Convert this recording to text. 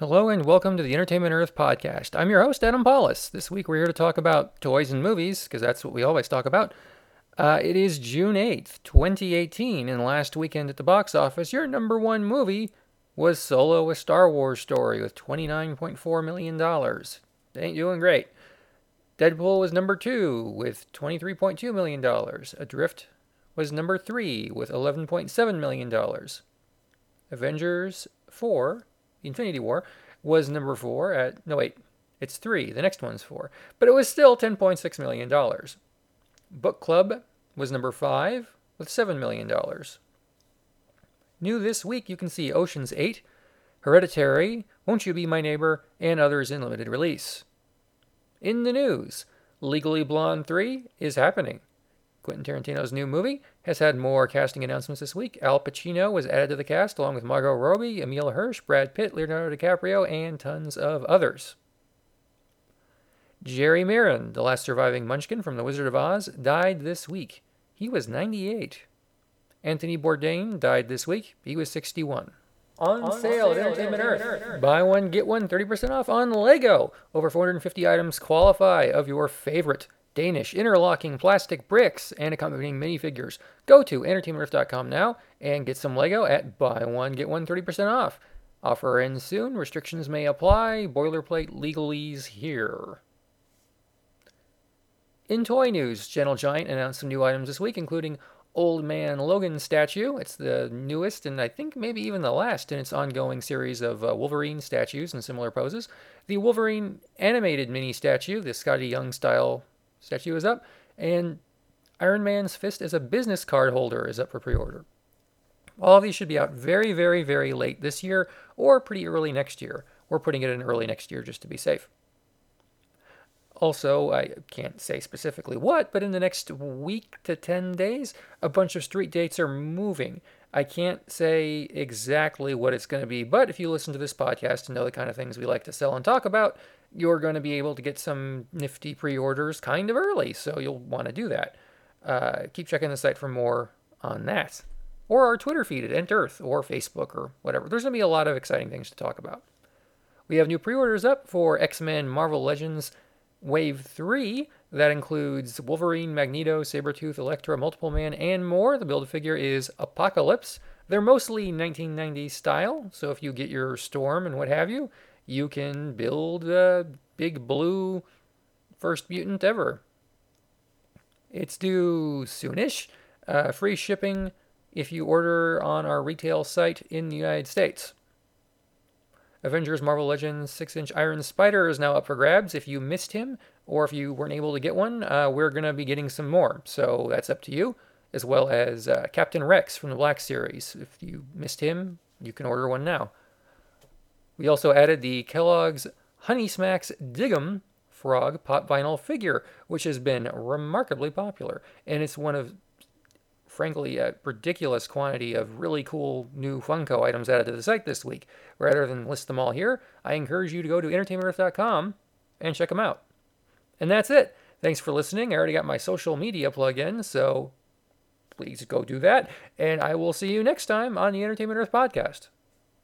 Hello and welcome to the Entertainment Earth podcast. I'm your host, Adam Pawlus. This week we're here to talk about toys and movies, because that's what we always talk about. Uh, it is June 8th, 2018, and last weekend at the box office, your number one movie was Solo, a Star Wars story, with $29.4 million. They ain't doing great. Deadpool was number two with $23.2 million. Adrift was number three with $11.7 million. Avengers 4, Infinity War, was number four at, no wait, it's three. The next one's four. But it was still $10.6 million. Book Club was number five with $7 million. New this week, you can see Ocean's 8, Hereditary, Won't You Be My Neighbor, and others in limited release. In the news, Legally Blonde 3 is happening. Quentin Tarantino's new movie has had more casting announcements this week. Al Pacino was added to the cast along with Margot Robbie, Emile Hirsch, Brad Pitt, Leonardo DiCaprio, and tons of others. Jerry Maren, the last surviving Munchkin from The Wizard of Oz, died this week. He was 98. Anthony Bourdain died this week. He was 61. On, on sale, sale at Entertainment Earth. Earth. Buy one, get one, 30% off on Lego. Over 450 items qualify of your favorite Danish interlocking plastic bricks and accompanying minifigures. Go to entertainmentearth.com now and get some Lego at buy one, get one, 30% off. Offer ends soon. Restrictions may apply. Boilerplate legalese here. In toy news, Gentle Giant announced some new items this week, including Old Man Logan statue. It's the newest and I think maybe even the last in its ongoing series of uh, Wolverine statues in similar poses. The Wolverine animated mini statue, the Skottie Young style statue, is up, and Iron Man's fist as a business card holder is up for pre order. All of these should be out very, very, very late this year or pretty early next year. We're putting it in early next year just to be safe. Also, I can't say specifically what, but in the next week to 10 days, a bunch of street dates are moving. I can't say exactly what it's going to be, but if you listen to this podcast and know the kind of things we like to sell and talk about, you're going to be able to get some nifty pre orders kind of early, so you'll want to do that. Uh, keep checking the site for more on that. Or our Twitter feed at Ent Earth or Facebook or whatever. There's going to be a lot of exciting things to talk about. We have new pre orders up for X Men Marvel Legends Wave 3, that includes Wolverine, Magneto, Sabretooth, Elektra, Multiple Man, and more. The build figure is Apocalypse. They're mostly 1990s style, so if you get your Storm and what have you, you can build a big blue first mutant ever. It's due soonish. Uh, free shipping if you order on our retail site in the United States. Avengers Marvel Legends 6 inch Iron Spider is now up for grabs. If you missed him, or if you weren't able to get one, uh, we're going to be getting some more. So that's up to you, as well as uh, Captain Rex from the Black Series. If you missed him, you can order one now. We also added the Kellogg's Honey Smacks Dig-'em Frog Pop Vinyl figure, which has been remarkably popular. And it's one of frankly, a ridiculous quantity of really cool new Funko items added to the site this week. Rather than list them all here, I encourage you to go to entertainmentearth.com and check them out. And that's it. Thanks for listening. I already got my social media plug in, so please go do that. And I will see you next time on the Entertainment Earth podcast.